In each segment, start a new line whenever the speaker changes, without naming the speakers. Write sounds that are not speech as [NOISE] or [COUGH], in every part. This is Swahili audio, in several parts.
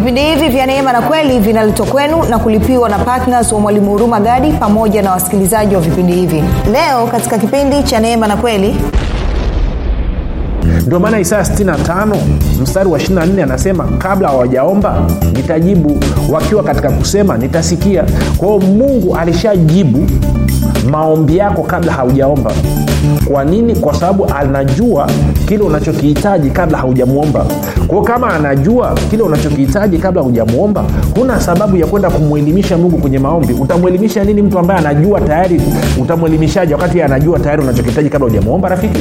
vipindi hivi vya neema na kweli vinaletwa kwenu na kulipiwa na ptns wa mwalimu huruma gadi pamoja na wasikilizaji wa vipindi hivi. Leo katika kipindi cha neema na kweli.
Ndio maana isaya 65 mstari wa 24 anasema kabla hawajaomba nitajibu. Wakiwa katika kusema nitasikia. Kwa mungu alishajibu maombi yako kabla haujaomba. Kwa nini? Kwa sababu anajua kile unachokihitaji kabla haujamwomba kwao kama anajua kile unachokihitaji kabla hujamwomba huna sababu ya kwenda kumwelimisha mungu kwenye maombi. Utamwelimisha nini mtu ambaye anajua tayari utamwelimishaji wakati anajua tayari unachokihitaji kabla hujamwomba rafiki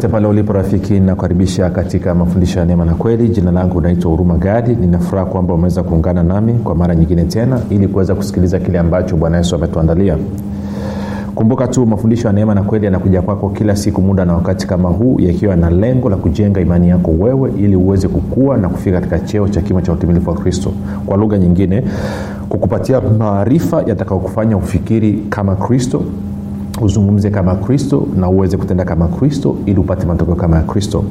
popote pale ulipo rafiki nakukaribisha katika mafundisho ya neema na kweli. Jina langu naitwa huruma gadi. Ninafuraha kwamba umeweza kuungana nami kwa mara nyingine tena ili kuweza kusikiliza kile ambacho bwana yesu ametuandalia. Kumbuka tu mafundisho ya neema na kweli yanakuja kwako kila siku muda na wakati kama huu yakiwa na lengo la kujenga imani yako wewe ili uweze kukua na kufika katika cheo cha kimo cha utimilifu wa kristo. Kwa lugha nyingine kukupatia maarifa yatakaokufanya ufikiri kama kristo uzungumze kama kristo na uweze kutenda kama kristo ili upate matokeo kama ya kristo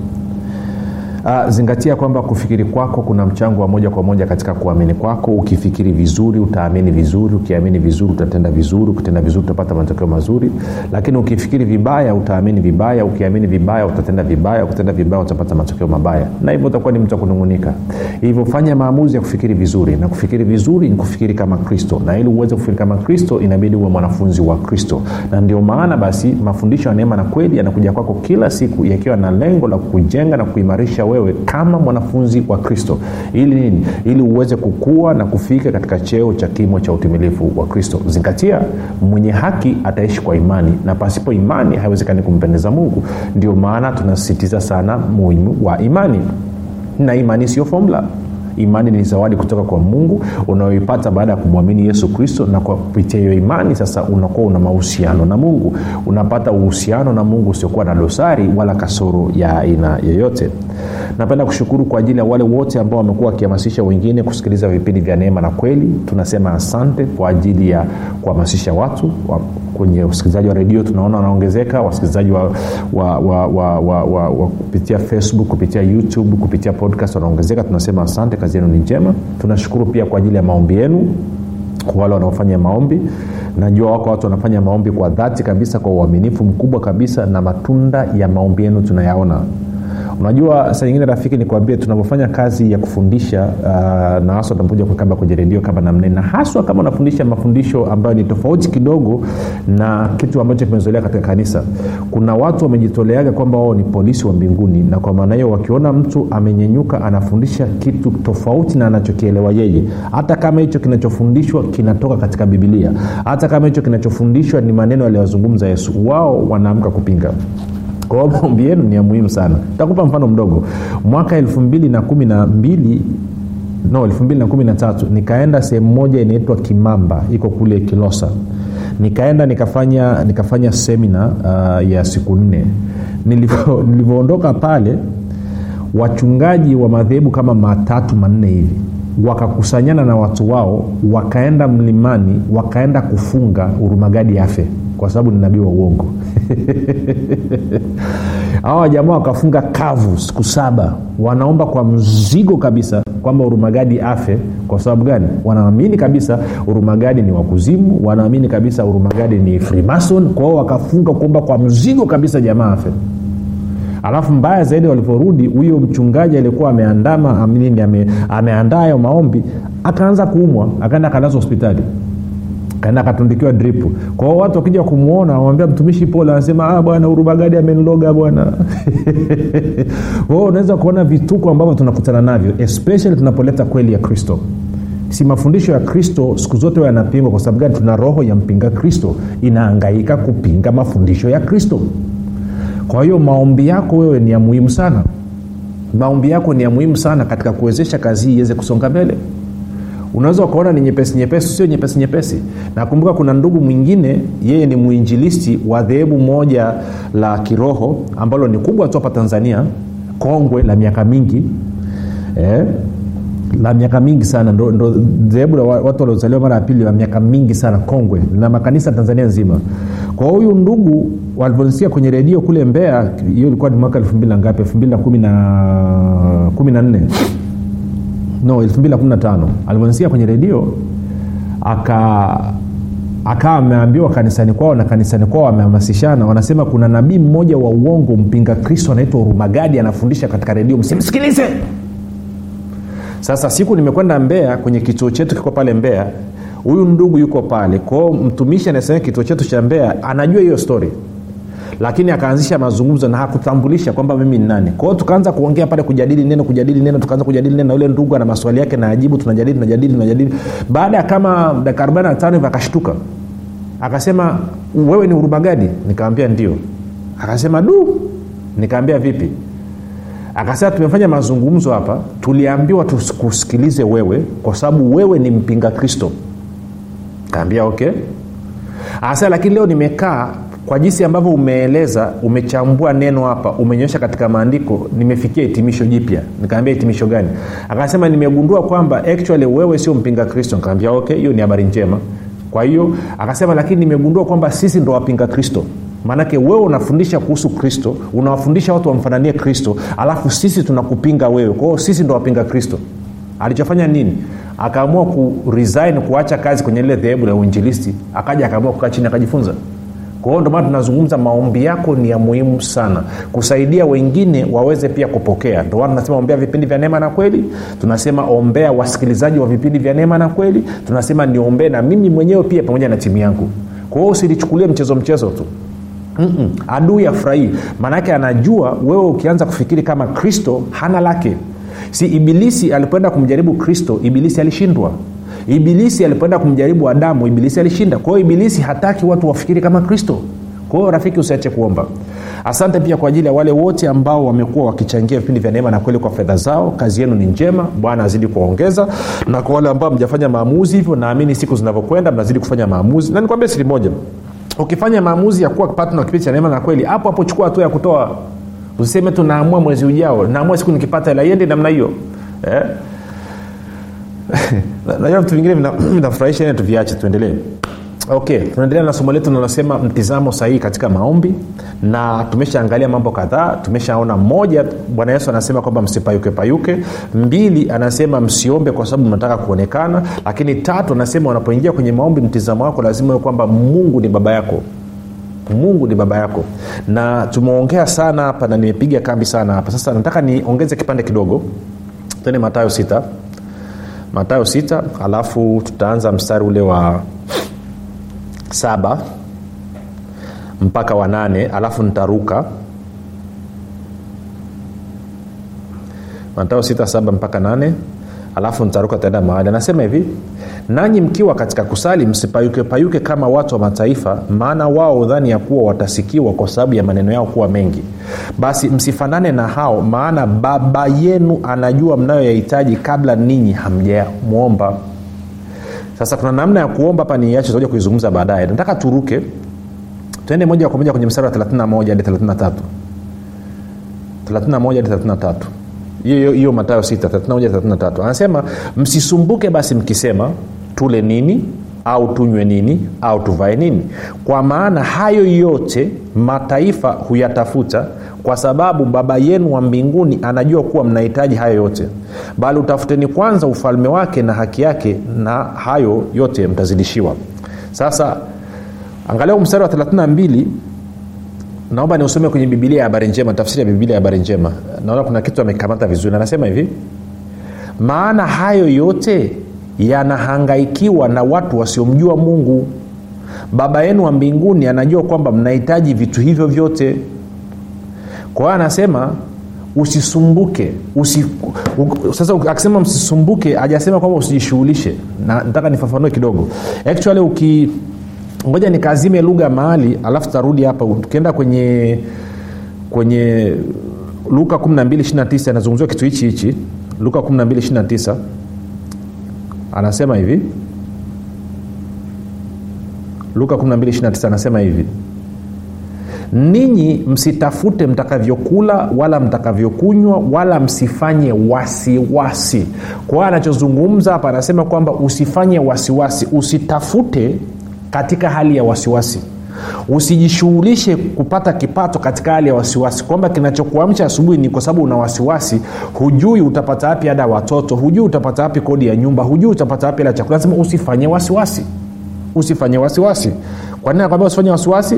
Uh, zingatia kwamba kufikiri kwako kuna mchango wa moja kwa moja katika kuamini kwako. Ukifikiri vizuri utaamini vizuri. Ukiamini vizuri utatenda vizuri. Ukitenda vizuri utapata matokeo mazuri. Lakini ukifikiri vibaya utaamini vibaya. Ukiamini vibaya utatenda vibaya. Ukitenda vibaya utapata matokeo mabaya. Na hivyo utakuwa ni mtu wa hivyo fanya maamuzi ya kufikiri vizuri. Na kufikiri vizuri ni kufikiri kama kristo. Na ili uweze kufikiri kama kristo inabidi uwe mwanafunzi wa kristo. Na ndio maana basi mafundisho ya neema na kweli yanakuja kwako kila siku yakiwa na lengo la kujenga na kuimarisha wewe kama mwanafunzi wa kristo. Ili nini? Ili uweze kukua na kufika katika cheo cha kimo cha utimilifu wa kristo. Zingatia mwenye haki ataishi kwa imani na pasipo imani haiwezekani kumpendeza mungu. Ndio maana tunasisitiza sana muhimu wa imani. Na imani siyo fomula imani ni zawadi kutoka kwa mungu unayoipata baada ya kumwamini yesu kristo na kwa kupitia hiyo imani sasa unakuwa una mahusiano na mungu. Unapata uhusiano na mungu usiokuwa na dosari wala kasoro ya aina yoyote napenda kushukuru kwa ajili ya wale wote ambao wamekuwa wakihamasisha wengine kusikiliza vipindi vya neema na kweli. Tunasema asante kwa ajili ya kuhamasisha watu. Wa, kwenye usikilizaji wa redio tunaona wanaongezeka. Wasikilizaji wa, wa, wa, wa, wa, wa, wa kupitia facebook kupitia youtube kupitia podcast wanaongezeka. Tunasema asante kazi yenu ni njema. Tunashukuru pia kwa ajili ya maombi yenu kwa wale wanaofanya maombi. Najua wako watu wanafanya maombi kwa dhati kabisa kwa uaminifu mkubwa kabisa na matunda ya maombi yenu tunayaona unajua saa nyingine rafiki nikwambie tunavyofanya kazi ya kufundisha uh, na haswa tunapokuja kukaba kwenye redio kama namne na haswa kama unafundisha mafundisho ambayo ni tofauti kidogo na kitu ambacho kimezoelea katika kanisa kuna watu wamejitoleaga kwamba wao ni polisi wa mbinguni na kwa maana hiyo wakiona mtu amenyenyuka anafundisha kitu tofauti na anachokielewa yeye. Hata kama hicho kinachofundishwa kinatoka katika bibilia hata kama hicho kinachofundishwa ni maneno aliyozungumza yesu wao wanaamka kupinga kwa hiyo maombi yenu ni ya muhimu sana. Takupa mfano mdogo. Mwaka elfu mbili na kumi na mbili no elfu mbili na kumi na tatu nikaenda sehemu moja inaitwa kimamba iko kule kilosa. Nikaenda nikafanya nikafanya semina uh, ya siku nne. Nilivyoondoka pale wachungaji wa madhehebu kama matatu manne hivi wakakusanyana na watu wao wakaenda mlimani wakaenda kufunga urumagadi afe kwa sababu ni nabii wa uongo [LAUGHS] hawa jamaa wakafunga kavu siku saba. Wanaomba kwa mzigo kabisa kwamba urumagadi afe. Kwa sababu gani? Wanaamini kabisa urumagadi ni wakuzimu wanaamini kabisa urumagadi ni freemason. Kwao wakafunga kuomba kwa mzigo kabisa jamaa afe. Alafu mbaya zaidi waliporudi huyo mchungaji aliyekuwa ameandama amini ame, ameandaa hayo maombi akaanza kuumwa akaenda akalazwa hospitali kaenda akatundikiwa dripu kwao watu wakija kumwona wamwambia mtumishi pole anasema ah, bwana urubagadi ameniloga bwana. [LAUGHS] Kwao unaweza kuona vituko ambavyo tunakutana navyo especially tunapoleta kweli ya kristo. Si mafundisho ya kristo siku zote yanapingwa kwa sababu gani? Tuna roho ya mpinga kristo. Inaangaika kupinga mafundisho ya kristo. Kwa hiyo maombi yako wewe ni ya muhimu sana. Maombi yako ni ya muhimu sana katika kuwezesha kazi hii iweze kusonga mbele unaweza ukaona ni nyepesi nyepesi sio nyepesi nyepesi. Nakumbuka kuna ndugu mwingine yeye ni mwinjilisti wa dhehebu moja la kiroho ambalo ni kubwa tu hapa tanzania kongwe la miaka mingi. Eh? la miaka mingi sana. Ndo, ndo dhehebu la watu waliozaliwa mara ya pili la miaka mingi sana kongwe na makanisa tanzania nzima. Kwa huyu ndugu walivyosikia kwenye redio kule mbea hiyo ilikuwa ni mwaka elfu mbili na ngapi? Elfu mbili na kumi na kumi na nne no 215 alivyonisikia kwenye redio aka akawa ameambiwa kanisani kwao na kanisani kwao wamehamasishana. Wanasema kuna nabii mmoja wa uongo mpinga kristo anaitwa urumagadi anafundisha katika redio. Msimsikilize! Sasa siku nimekwenda mbea kwenye kituo chetu kiko pale mbea huyu ndugu yuko pale. Kwao mtumishi anasema kituo chetu cha mbea anajua hiyo story lakini akaanzisha mazungumzo na hakutambulisha kwamba mimi ni nani. Kwao tukaanza kuongea pale kujadili neno kujadili neno tukaanza kujadili neno. Na yule ndugu ana maswali yake na ajibu tunajadili tunajadili tunajadili. Baada ya kama dakika 45 hivi akashtuka. Akasema wewe ni urubagadi nikamwambia ndio. Akasema du. Nikaambia vipi? Akasema tumefanya mazungumzo hapa tuliambiwa tukusikilize wewe kwa sababu wewe ni mpinga kristo. Kaambia okay. Akasema lakini leo nimekaa kwa jinsi ambavyo umeeleza umechambua neno hapa umenyonyesha katika maandiko nimefikia hitimisho jipya. Nikaambia hitimisho gani? Akasema nimegundua kwamba actually wewe sio mpinga kristo. Nikaambia okay hiyo ni habari njema. Kwa hiyo akasema lakini nimegundua kwamba sisi ndo wapinga kristo. Maanake wewe unafundisha kuhusu kristo unawafundisha watu wamfananie kristo alafu sisi tunakupinga wewe. Kwao sisi ndo wapinga kristo. Alichofanya nini? Akaamua ku resign kuacha kazi kwenye lile dhehebu la uinjilisti. Akaja akaamua kukaa chini akajifunza kwa hiyo ndomana tunazungumza maombi yako ni ya muhimu sana. Kusaidia wengine waweze pia kupokea. Ndomana tunasema ombea vipindi vya neema na kweli. Tunasema ombea wasikilizaji wa vipindi vya neema na kweli. Tunasema niombee na mimi mwenyewe pia pamoja na timu yangu. Kwa hiyo usilichukulie mchezo mchezo tu. Mm-mm. adui afurahii. Maanake anajua wewe ukianza kufikiri kama kristo hana lake. Si ibilisi alipoenda kumjaribu kristo ibilisi alishindwa ibilisi alipoenda kumjaribu adamu ibilisi alishinda. Kwa hiyo ibilisi hataki watu wafikiri kama kristo. Kwa rafiki usiache kuomba. Asante pia kwa ajili ya wale wote ambao wamekuwa wakichangia vipindi vya neema na kweli kwa fedha zao. Kazi yenu ni njema. Bwana azidi kuwaongeza. Na kwa wale ambao mjafanya maamuzi hivyo naamini siku zinavyokwenda mnazidi kufanya maamuzi. Na nikwambia siri moja. Ukifanya maamuzi ya kuwa patna kipindi cha neema na kweli hapo hapo chukua hatua ya kutoa. Usiseme tu naamua mwezi ujao. Naamua siku nikipata hela iende namna hiyo. Eh? Najua vitu vingine vinafurahisha [CLEARS THROAT] ene tuviache tuendelee. Okay tunaendelea na somo letu linalosema mtizamo sahihi katika maombi na tumeshaangalia mambo kadhaa tumeshaona moja bwana yesu anasema kwamba msipayuke payuke mbili anasema msiombe kwa sababu mnataka kuonekana lakini tatu anasema unapoingia kwenye maombi mtizamo wako lazima uwe kwamba mungu ni baba yako. Mungu ni baba yako. Na tumeongea sana hapa na nimepiga kambi sana hapa. Sasa nataka niongeze kipande kidogo. Tene matayo sita matayo sita alafu tutaanza mstari ule wa saba mpaka wa nane alafu nitaruka. Matayo sita saba mpaka nane alafu nitaruka taenda mahali. Anasema hivi nanyi mkiwa katika kusali msipayuke payuke kama watu wa mataifa maana wao udhani ya kuwa watasikiwa kwa sababu ya maneno yao kuwa mengi. Basi msifanane na hao maana baba yenu anajua mnayoyahitaji kabla ninyi hamjamwomba. Sasa kuna namna ya kuomba hapa niache tutakuja kuizungumza baadaye. Nataka turuke. Tuende moja kwa moja kwenye mstari wa 31 hadi 33 31 hadi 33 hiyo hiyo matayo 6 31 33 anasema msisumbuke basi mkisema tule nini au tunywe nini au tuvae nini. Kwa maana hayo yote mataifa huyatafuta kwa sababu baba yenu wa mbinguni anajua kuwa mnahitaji hayo yote. Bali utafuteni kwanza ufalme wake na haki yake na hayo yote mtazidishiwa. Sasa angalau mstari wa 32 naomba niusome kwenye bibilia ya habari njema tafsiri ya bibilia ya habari njema. Naona kuna kitu amekamata vizuri. Anasema hivi maana hayo yote yanahangaikiwa na watu wasiomjua mungu. Baba yenu wa mbinguni anajua kwamba mnahitaji vitu hivyo vyote. Kwa hiyo anasema usisumbuke usi, u, sasa akisema msisumbuke ajasema kwamba usijishughulishe. Na nataka nifafanue kidogo. Actually uki ngoja nikazime lugha mahali alafu tarudi hapa. Tukienda kwenye kwenye luka 129 anazungumziwa kitu hichi hichi. Luka 1229 anasema hivi. Luka 1229 anasema hivi. Ninyi msitafute mtakavyokula wala mtakavyokunywa wala msifanye wasiwasi. Kwa anachozungumza hapa anasema kwamba usifanye wasiwasi. Usitafute katika hali ya wasiwasi usijishughulishe kupata kipato katika hali ya wasiwasi. Kwamba kinachokuamsha asubuhi ni kwa sababu una wasiwasi. Hujui utapata wapi ada ya watoto. Hujui utapata wapi kodi ya nyumba. Hujui utapata wapi ada chakula. Nasema usifanye wasiwasi. Usifanye wasiwasi. Kwa nini anakwambia usifanye wasiwasi?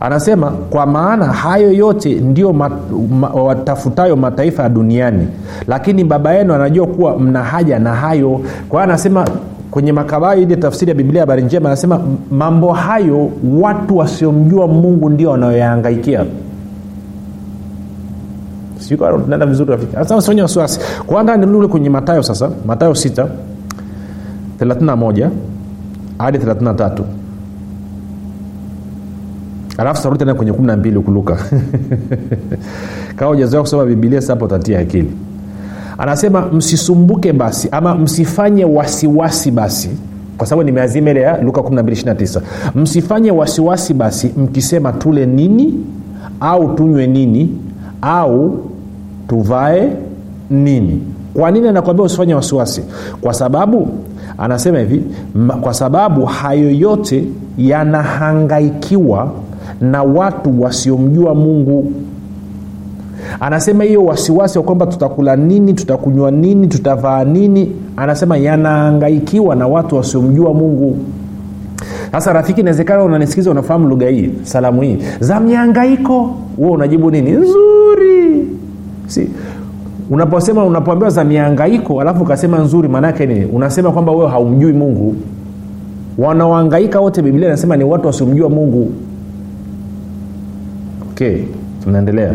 Anasema kwa maana hayo yote ndio mat, ma, watafutayo mataifa ya duniani. Lakini baba yenu anajua kuwa mna haja na hayo. Kwa hiyo anasema kwenye makawaidi tafsiri ya biblia habari njema anasema mambo hayo watu wasiomjua mungu ndio wanayoyahangaikia. Tunaenda vizuri rafiki. Usifanye wasiwasi. Kwanza nirudi kwenye matayo sasa. Matayo 6 31 hadi 33 alafu tarudi tena kwenye kumi na mbili ukuluka [LAUGHS] kama ujazoea kusoma bibilia sapo utatia akili anasema msisumbuke basi ama msifanye wasiwasi basi kwa sababu nimeazima ile ya luka 1229 msifanye wasiwasi basi mkisema tule nini au tunywe nini au tuvae nini. Kwa nini anakwambia usifanye wasiwasi? Kwa sababu anasema hivi kwa sababu hayo yote yanahangaikiwa na watu wasiomjua mungu anasema hiyo wasiwasi wa kwamba tutakula nini tutakunywa nini tutavaa nini. Anasema yanaangaikiwa na watu wasiomjua mungu. Sasa rafiki inawezekana unanisikiza unafahamu lugha hii salamu hii. Za miangaiko huo unajibu nini? Nzuri. Si unaposema unapoambiwa za miangaiko alafu ukasema nzuri maanaake nini unasema kwamba wewe haumjui mungu. Wanaoangaika wote biblia inasema ni watu wasiomjua mungu. Okay tunaendelea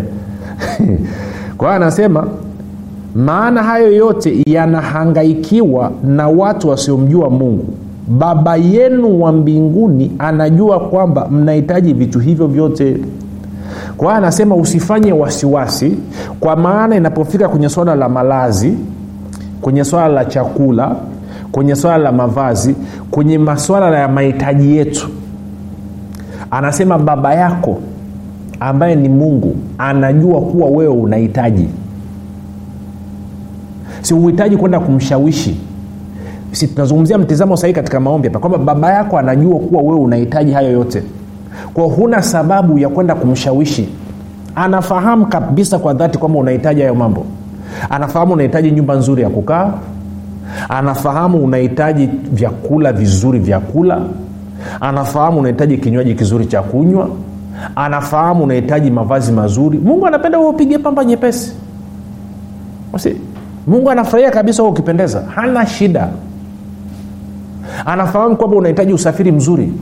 [LAUGHS] kwa hiyo anasema maana hayo yote yanahangaikiwa na watu wasiomjua mungu. Baba yenu wa mbinguni anajua kwamba mnahitaji vitu hivyo vyote. Kwa hiyo anasema usifanye wasiwasi kwa maana inapofika kwenye swala la malazi kwenye swala la chakula kwenye swala la mavazi kwenye maswala ya mahitaji yetu anasema baba yako ambaye ni mungu anajua kuwa wewe unahitaji. Si uhitaji kwenda kumshawishi. Si tunazungumzia mtizamo sahii katika maombi hapa kwamba baba yako anajua kuwa wewe unahitaji hayo yote. Kwa huna sababu ya kwenda kumshawishi. Anafahamu kabisa kwa dhati kwamba unahitaji hayo mambo. Anafahamu unahitaji nyumba nzuri ya kukaa. Anafahamu unahitaji vyakula vizuri vya kula. Anafahamu unahitaji kinywaji kizuri cha kunywa anafahamu unahitaji mavazi mazuri mungu anapenda huo upige pamba nyepesi. Si mungu anafurahia kabisa huo ukipendeza hana shida. Anafahamu kwamba unahitaji usafiri mzuri.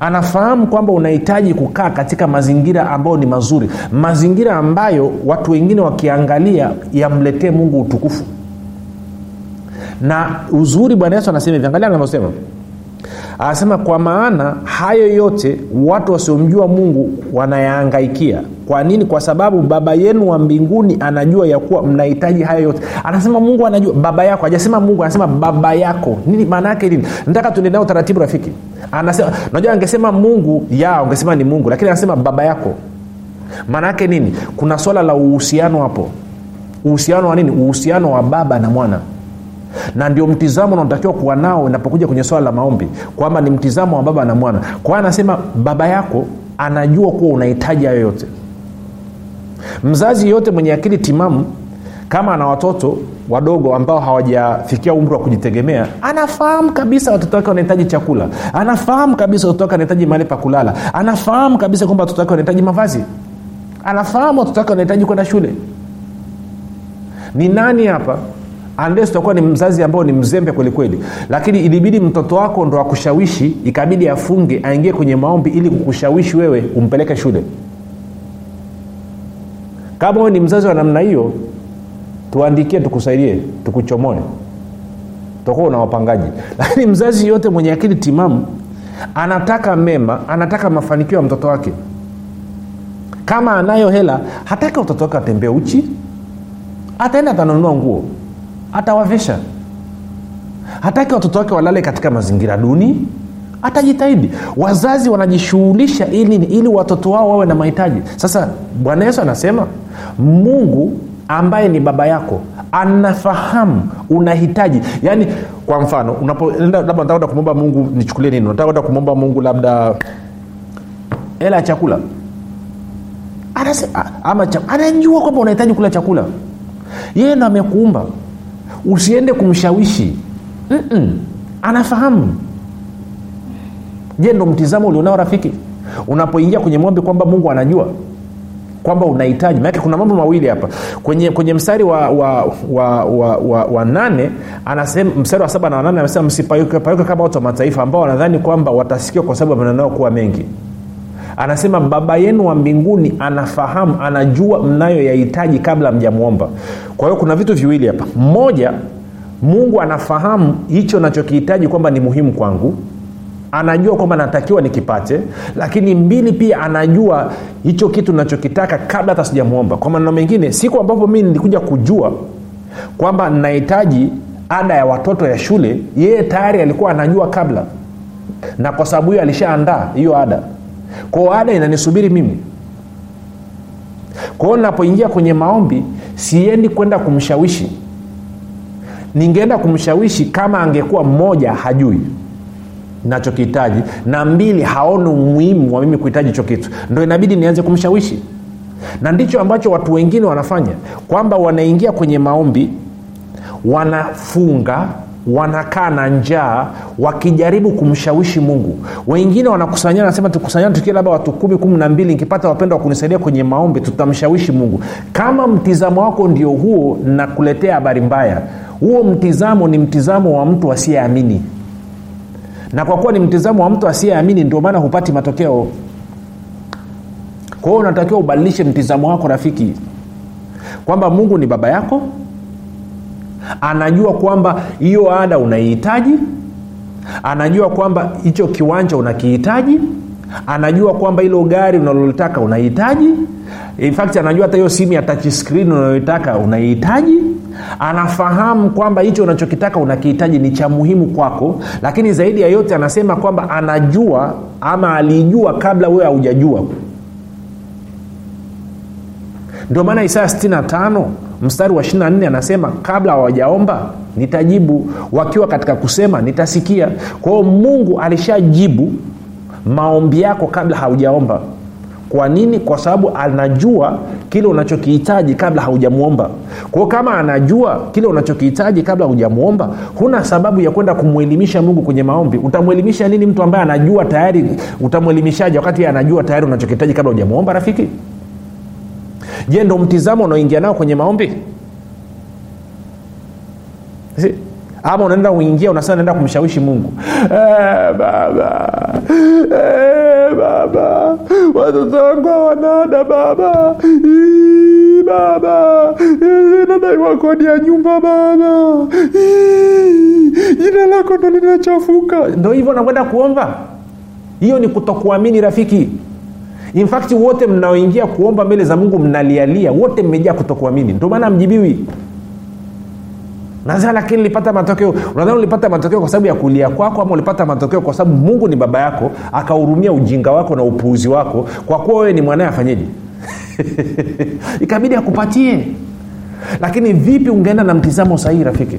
Anafahamu kwamba unahitaji kukaa katika mazingira ambayo ni mazuri mazingira ambayo watu wengine wakiangalia yamletee mungu utukufu. Na uzuri bwana yesu anasema hivi angalia anavyosema anasema kwa maana hayo yote watu wasiomjua mungu wanayaangaikia kwa nini? Kwa sababu baba yenu wa mbinguni anajua ya kuwa mnahitaji hayo yote. Anasema mungu anajua. Baba yako hajasema mungu anasema baba yako. Nini? Maana yake nini? Nataka tuende nao taratibu rafiki. Anasema najua angesema mungu ya ungesema ni mungu lakini anasema baba yako. Maana yake nini? Kuna swala la uhusiano hapo. Uhusiano wa nini? Uhusiano wa baba na mwana na ndio mtizamo unaotakiwa kuwa nao inapokuja kwenye swala la maombi kwamba ni mtizamo wa baba na mwana. Kwa anasema baba yako anajua kuwa unahitaji hayo yote. Mzazi yeyote mwenye akili timamu kama ana watoto wadogo ambao hawajafikia umri wa kujitegemea anafahamu kabisa watoto wake wanahitaji chakula. Anafahamu kabisa watoto wake wanahitaji mahali pa kulala. Anafahamu kabisa kwamba watoto wake wanahitaji mavazi. Anafahamu watoto wake wanahitaji kwenda shule. Ni nani hapa unless utakuwa ni mzazi ambao ni mzembe kwelikweli lakini ilibidi mtoto wako ndo akushawishi ikabidi afunge aingie kwenye maombi ili kukushawishi wewe umpeleke shule. Kama wewe ni mzazi wa namna hiyo tuandikie tukusaidie tukuchomoe. Utakuwa una wapangaji. [LAUGHS] Lakini mzazi yote mwenye akili timamu anataka mema anataka mafanikio ya mtoto wake. Kama anayo hela hataki watoto wake watembee uchi ataenda atanunua nguo atawavesha. Hataki watoto wake walale katika mazingira duni. Atajitahidi. Wazazi wanajishughulisha ili ili watoto wao wawe na mahitaji. Sasa bwana yesu anasema mungu ambaye ni baba yako anafahamu unahitaji. Yaani kwa mfano unapoenda labda nataka kumwomba mungu nichukulie nini? Nataka kumwomba mungu labda hela ya chakula. Anase, ama cha, anajua kwamba unahitaji kula chakula. Yeye ndo amekuumba usiende kumshawishi. Mm-mm. anafahamu. Je ndo mtizamo ulionao rafiki? Unapoingia kwenye mombi kwamba mungu anajua kwamba unahitaji maanake kuna mambo mawili hapa. Kwenye kwenye mstari wa wa, wa, wa, wa, wa nane anasema mstari wa saba na wanane anasema msipayuke kama watu wa mataifa ambao wanadhani kwamba watasikiwa kwa sababu maneno yao kuwa mengi anasema baba yenu wa mbinguni anafahamu anajua mnayoyahitaji kabla mjamwomba kwa hiyo kuna vitu viwili hapa. Mmoja mungu anafahamu hicho nachokihitaji kwamba ni muhimu kwangu. Anajua kwamba natakiwa nikipate. Lakini mbili pia anajua hicho kitu nachokitaka kabla hata sijamwomba kwa maneno mengine siku ambapo mi nilikuja kujua kwamba nahitaji ada ya watoto ya shule yeye tayari alikuwa anajua kabla. Na kwa sababu hiyo alishaandaa hiyo ada kwao ada inanisubiri mimi. Kwao napoingia kwenye maombi siendi kwenda kumshawishi. Ningeenda kumshawishi kama angekuwa mmoja hajui nachokihitaji na mbili haoni umuhimu wa mimi kuhitaji hicho kitu. Ndo inabidi nianze kumshawishi. Na ndicho ambacho watu wengine wanafanya kwamba wanaingia kwenye maombi wanafunga wanakaa na njaa wakijaribu kumshawishi mungu. Wengine wanakusanyana nasema tukusanyana tukiwa labda watu kumi kumi na mbili nikipata wapendo wa kunisaidia kwenye maombi tutamshawishi mungu. Kama mtizamo wako ndio huo nakuletea habari mbaya huo mtizamo ni mtizamo wa mtu asiyeamini. Na kwa kuwa ni mtizamo wa mtu asiyeamini ndio maana hupati matokeo. Kwa hiyo unatakiwa ubadilishe mtizamo wako rafiki kwamba mungu ni baba yako anajua kwamba hiyo ada unaihitaji. Anajua kwamba hicho kiwanja unakihitaji. Anajua kwamba hilo gari unalolitaka unahitaji. In fact anajua hata hiyo simu ya touch screen unayoitaka unaihitaji anafahamu kwamba hicho unachokitaka unakihitaji ni cha muhimu kwako. Lakini zaidi ya yote anasema kwamba anajua ama alijua kabla wewe haujajua ndio maana isaya 65 mstari wa 24 anasema kabla hawajaomba nitajibu. Wakiwa katika kusema nitasikia. Kwa hiyo mungu alishajibu maombi yako kabla haujaomba. Kwa nini? Kwa sababu anajua kile unachokihitaji kabla haujamwomba kwao kama anajua kile unachokihitaji kabla hujamwomba huna sababu ya kwenda kumwelimisha mungu kwenye maombi. Utamwelimisha nini mtu ambaye anajua tayari utamwelimishaje wakati anajua tayari unachokihitaji kabla hujamwomba rafiki je ndo mtizamo unaoingia nao kwenye maombi? Si? ama unaenda uingia unasema naenda kumshawishi mungu. Eh, baba. Eh, baba. Watoto wangu hawanada baba. Baba. Nadaiwa kodi ya nyumba baba. Jina lako ndo linachafuka. Ndo hivyo nakwenda kuomba? Hiyo ni kutokuamini rafiki in wote mnaoingia kuomba mbele za mungu mnalialia wote mmejaa kutokuamini. Ndio maana mjibiwi nasema lakini ulipata matokeo unadhani ulipata matokeo kwa sababu ya kulia kwako ama ulipata matokeo kwa sababu mungu ni baba yako akahurumia ujinga wako na upuuzi wako kwa kuwa wewe ni mwanaye afanyeje? [LAUGHS] Ikabidi akupatie. Lakini vipi ungeenda na mtizamo sahihi rafiki?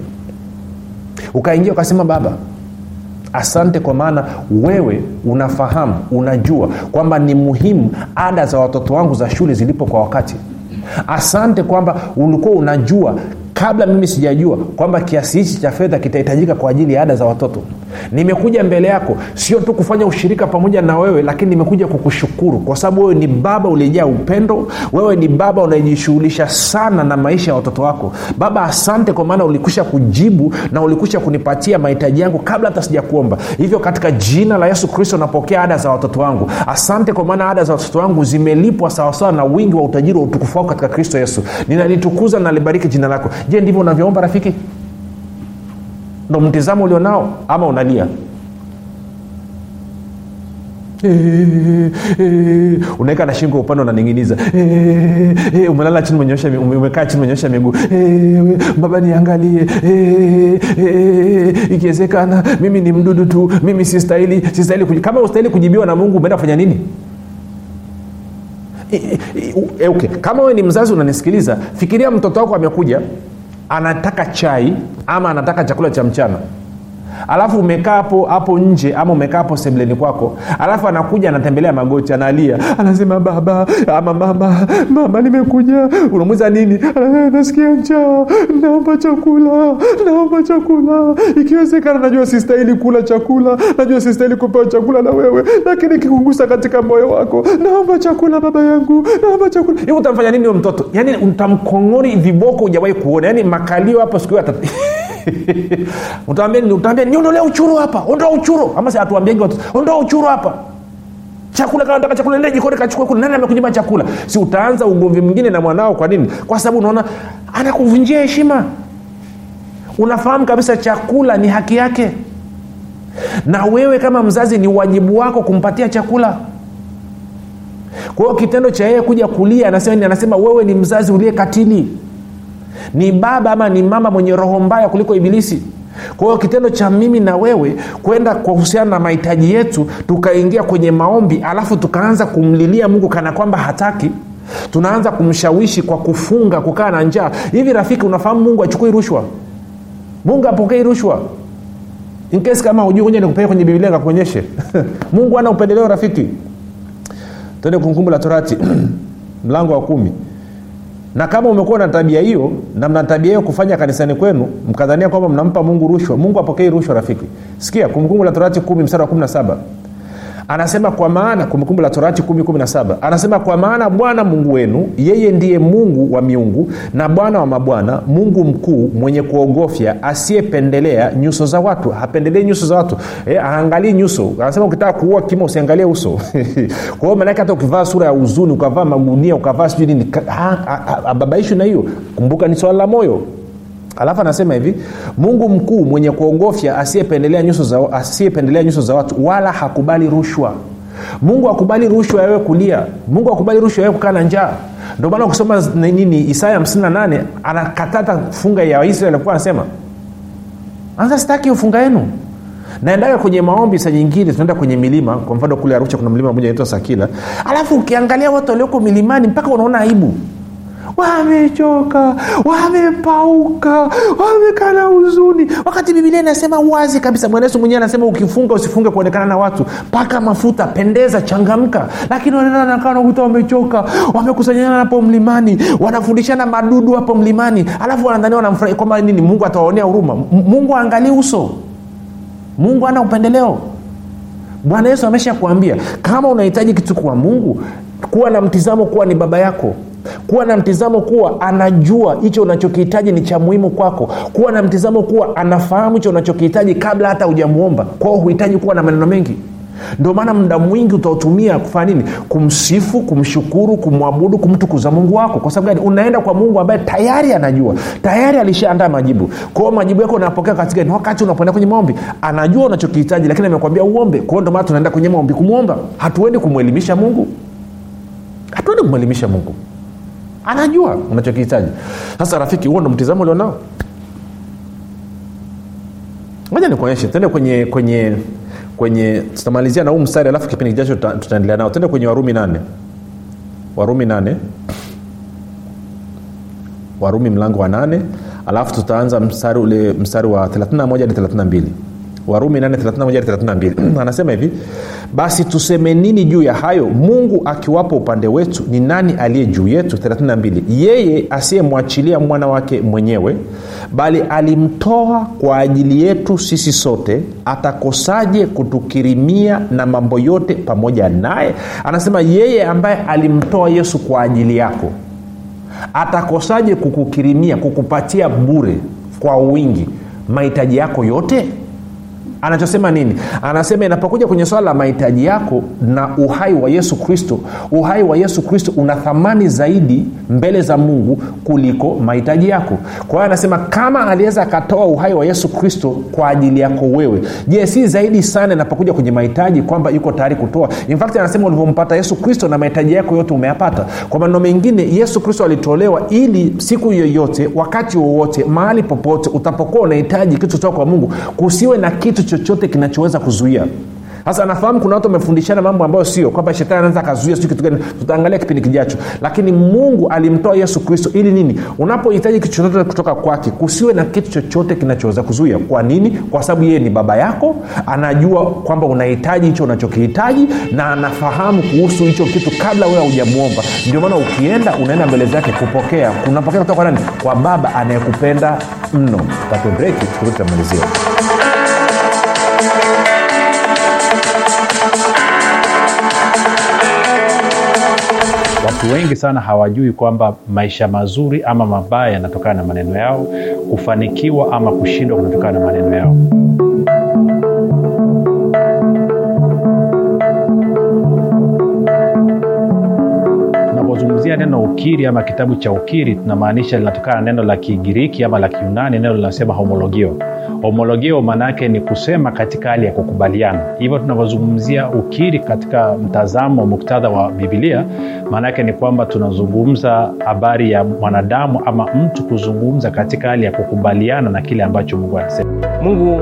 Ukaingia ukasema baba asante kwa maana wewe unafahamu unajua kwamba ni muhimu ada za watoto wangu za shule zilipo kwa wakati. Asante kwamba ulikuwa unajua kabla mimi sijajua kwamba kiasi hichi cha fedha kitahitajika kwa ajili ya ada za watoto nimekuja mbele yako sio tu kufanya ushirika pamoja na wewe lakini nimekuja kukushukuru kwa sababu wewe ni baba ulijaa upendo wewe ni baba unayejishughulisha sana na maisha ya watoto wako. Baba asante kwa maana ulikusha kujibu na ulikusha kunipatia mahitaji yangu kabla hata sijakuomba. Hivyo katika jina la yesu kristo napokea ada za watoto wangu. Asante kwa maana ada za watoto wangu zimelipwa sawasawa na wingi wa utajiri wa utukufu wako katika kristo yesu. Ninalitukuza nalibariki jina lako je ndivyo unavyoomba rafiki? Ndo mtizamo ulionao ama unalia? Eh, eh, unaweka na shingo upande unaning'iniza. Eh, eh, umelala chini umenyosha mi- umekaa chini umenyosha miguu. Eh, baba niangalie. Eh, eh, ikiwezekana mimi ni mdudu tu. Mimi sistahili sistahili kama ustahili kujibiwa na mungu umeenda kufanya nini? I- i- okay. kama wewe ni mzazi unanisikiliza fikiria mtoto wako amekuja anataka chai ama anataka chakula cha mchana alafu umekaa hapo hapo nje ama umekaa hapo sebleni kwako. Alafu anakuja anatembelea magoti analia. Anasema baba ama mama mama nimekuja. Unamwiza nini? "Ah, nasikia njaa naomba chakula naomba chakula. Ikiwezekana najua sistahili kula chakula najua sistahili kupewa chakula na wewe lakini kikugusa katika moyo wako naomba chakula baba yangu naomba chakula. Hivi utamfanya nini huyo mtoto? Yaani utamkongori viboko ujawahi kuona. Yaani makalio hapo siku hiyo [LAUGHS] [LAUGHS] utaambia utaambia niondolee uchuru hapa. Ondoa uchuru. Ama si atuambiagi watu ondoa uchuru hapa. Chakula kama nataka chakula nenda jikoni kachukua kule nani amekunyima chakula? Si utaanza ugomvi mwingine na mwanao kwa nini? Kwa sababu unaona anakuvunjia heshima. Unafahamu kabisa chakula ni haki yake. Na wewe kama mzazi ni wajibu wako kumpatia chakula. Kwa hiyo kitendo cha yeye kuja kulia anasema anasema wewe ni mzazi uliye katili ni baba ama ni mama mwenye roho mbaya kuliko ibilisi? Kwa hiyo kitendo cha mimi na wewe kwenda kuhusiana na mahitaji yetu tukaingia kwenye maombi alafu tukaanza kumlilia mungu kana kwamba hataki. Tunaanza kumshawishi kwa kufunga kukaa na njaa. Hivi rafiki unafahamu mungu achukui rushwa? Mungu apokei rushwa? Nkesi kama hujui kuja nikupeleke kwenye bibilia kakuonyeshe [LAUGHS] mungu ana upendeleo rafiki. Twende kumkumbu la torati [CLEARS THROAT] mlango wa kumi na kama umekuwa na tabia hiyo na mna tabia hiyo kufanya kanisani kwenu mkadhania kwamba mnampa mungu rushwa. Mungu apokei rushwa rafiki. Sikia kumbukumbu la torati kumi mstari wa 17 anasema kwa maana kumbukumbu la torati 117 anasema kwa maana bwana mungu wenu yeye ndiye mungu wa miungu na bwana wa mabwana mungu mkuu mwenye kuogofya asiyependelea nyuso za watu. Hapendelei nyuso za watu. Eh, aangalii nyuso. Anasema ukitaka kuua kima usiangalie uso. [LAUGHS] Kwa hiyo maanake hata ukivaa sura ya huzuni ukavaa magunia ukavaa sijui nini hababaishwi na hiyo. Kumbuka ni swala la moyo alafu anasema hivi mungu mkuu mwenye kuogofya asiyependelea nyuso za, nyuso za watu wala hakubali rushwa. Mungu akubali rushwa yawe kulia. Mungu akubali rushwa yawe kukaa na njaa. Ndio maana ukisoma nini isaya 58 anakatata funga ya waisraeli alikuwa anasema anza sitaki ufunga yenu. Naendaga kwenye maombi saa nyingine tunaenda kwenye milima. Kwa mfano kule arusha kuna mlima mmoja naitwa sakila. Alafu ukiangalia watu walioko milimani mpaka unaona aibu wamechoka wamepauka wamekaa na huzuni. Wakati bibilia inasema wazi kabisa bwana yesu mwenyewe anasema ukifunga usifunge kuonekana na watu paka mafuta pendeza changamka. Lakini wanaenda nakaa nakuta wamechoka wamekusanyana hapo mlimani wanafundishana madudu hapo mlimani alafu wanadhania wanamfurahi kwamba nini mungu atawaonea huruma. Mungu aangalii uso. Mungu ana upendeleo. Bwana yesu amesha kuambia kama unahitaji kitu kwa mungu kuwa na mtizamo kuwa ni baba yako kuwa na mtizamo kuwa anajua hicho unachokihitaji ni cha muhimu kwako. Kuwa na mtizamo kuwa anafahamu hicho unachokihitaji kabla hata hujamwomba kwao huhitaji kuwa na maneno mengi. Ndio maana muda mwingi utautumia kufanya nini? Kumsifu kumshukuru kumwabudu kumtukuza mungu wako. Kwa sababu gani? Unaenda kwa mungu ambaye tayari anajua. Tayari alishaandaa majibu. Kwao majibu yako unapokea katika ni wakati unapoenda kwenye maombi. Anajua unachokihitaji lakini amekwambia uombe. Kwao ndio maana tunaenda kwenye maombi kumwomba hatuendi kumwelimisha mungu. Hatuendi kumwelimisha mungu anajua. Unachokihitaji sasa rafiki huo ndo mtizamo ulionao? Moja nikuonyeshe. Tuende kwenye kwenye kwenye tutamalizia na huu mstari alafu kipindi kijacho tutaendelea nao. Tuende kwenye warumi nane. Warumi nane. Warumi mlango wa nane. Alafu tutaanza mstari ule mstari wa 31 hadi 32 warumi 8 [CLEARS THROAT] anasema hivi basi tuseme nini juu ya hayo? Mungu akiwapo upande wetu ni nani aliye juu yetu? 32 yeye asiyemwachilia mwana wake mwenyewe bali alimtoa kwa ajili yetu sisi sote atakosaje kutukirimia na mambo yote pamoja naye? Anasema yeye ambaye alimtoa yesu kwa ajili yako atakosaje kukukirimia kukupatia bure kwa wingi mahitaji yako yote anachosema nini? Anasema inapokuja kwenye swala la mahitaji yako na uhai wa yesu kristo uhai wa yesu kristo una thamani zaidi mbele za mungu kuliko mahitaji yako. Kwa hiyo anasema kama aliweza akatoa uhai wa yesu kristo kwa ajili yako wewe je si zaidi sana inapokuja kwenye mahitaji kwamba yuko tayari kutoa? In fact anasema ulivyompata yesu kristo na mahitaji yako yote umeyapata. Kwa maneno mengine yesu kristo alitolewa ili siku yoyote wakati wowote mahali popote utapokuwa unahitaji kitu kutoka kwa mungu kusiwe na kitu chochote kinachoweza kuzuia. Sasa nafahamu kuna watu wamefundishana mambo ambayo sio kwamba shetani anaweza akazuia siu kitu gani. Tutaangalia kipindi kijacho. Lakini mungu alimtoa yesu kristo ili nini? Unapohitaji kitu chochote kutoka kwake kusiwe na kitu chochote kinachoweza kuzuia. Kwa nini? Kwa sababu yeye ni baba yako anajua kwamba unahitaji hicho unachokihitaji na anafahamu kuhusu hicho kitu kabla wewe haujamwomba ndio maana ukienda unaenda mbele zake kupokea. Unapokea kutoka kwa nani? Kwa baba anayekupenda mno. Tatu breki turudi
watu wengi sana hawajui kwamba maisha mazuri ama mabaya yanatokana na maneno yao kufanikiwa ama kushindwa kunatokana na maneno yao neno ukiri ama kitabu cha ukiri tunamaanisha linatokana na neno la kigiriki ama la kiunani neno linasema homologio. Homologio maanaake ni kusema katika hali ya kukubaliana. Hivyo tunavyozungumzia ukiri katika mtazamo muktadha wa bibilia maanaake ni kwamba tunazungumza habari ya mwanadamu ama mtu kuzungumza katika hali ya kukubaliana na kile ambacho mungu anasema.
Mungu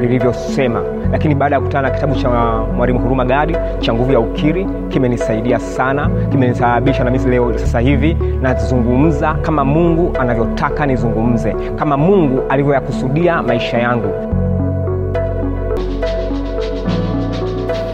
lilivyosema lakini baada ya kukutana na kitabu cha mwalimu huruma gadi cha nguvu ya ukiri kimenisaidia sana kimenisababisha na misi leo sasa hivi nazungumza kama mungu anavyotaka nizungumze kama mungu alivyoyakusudia maisha yangu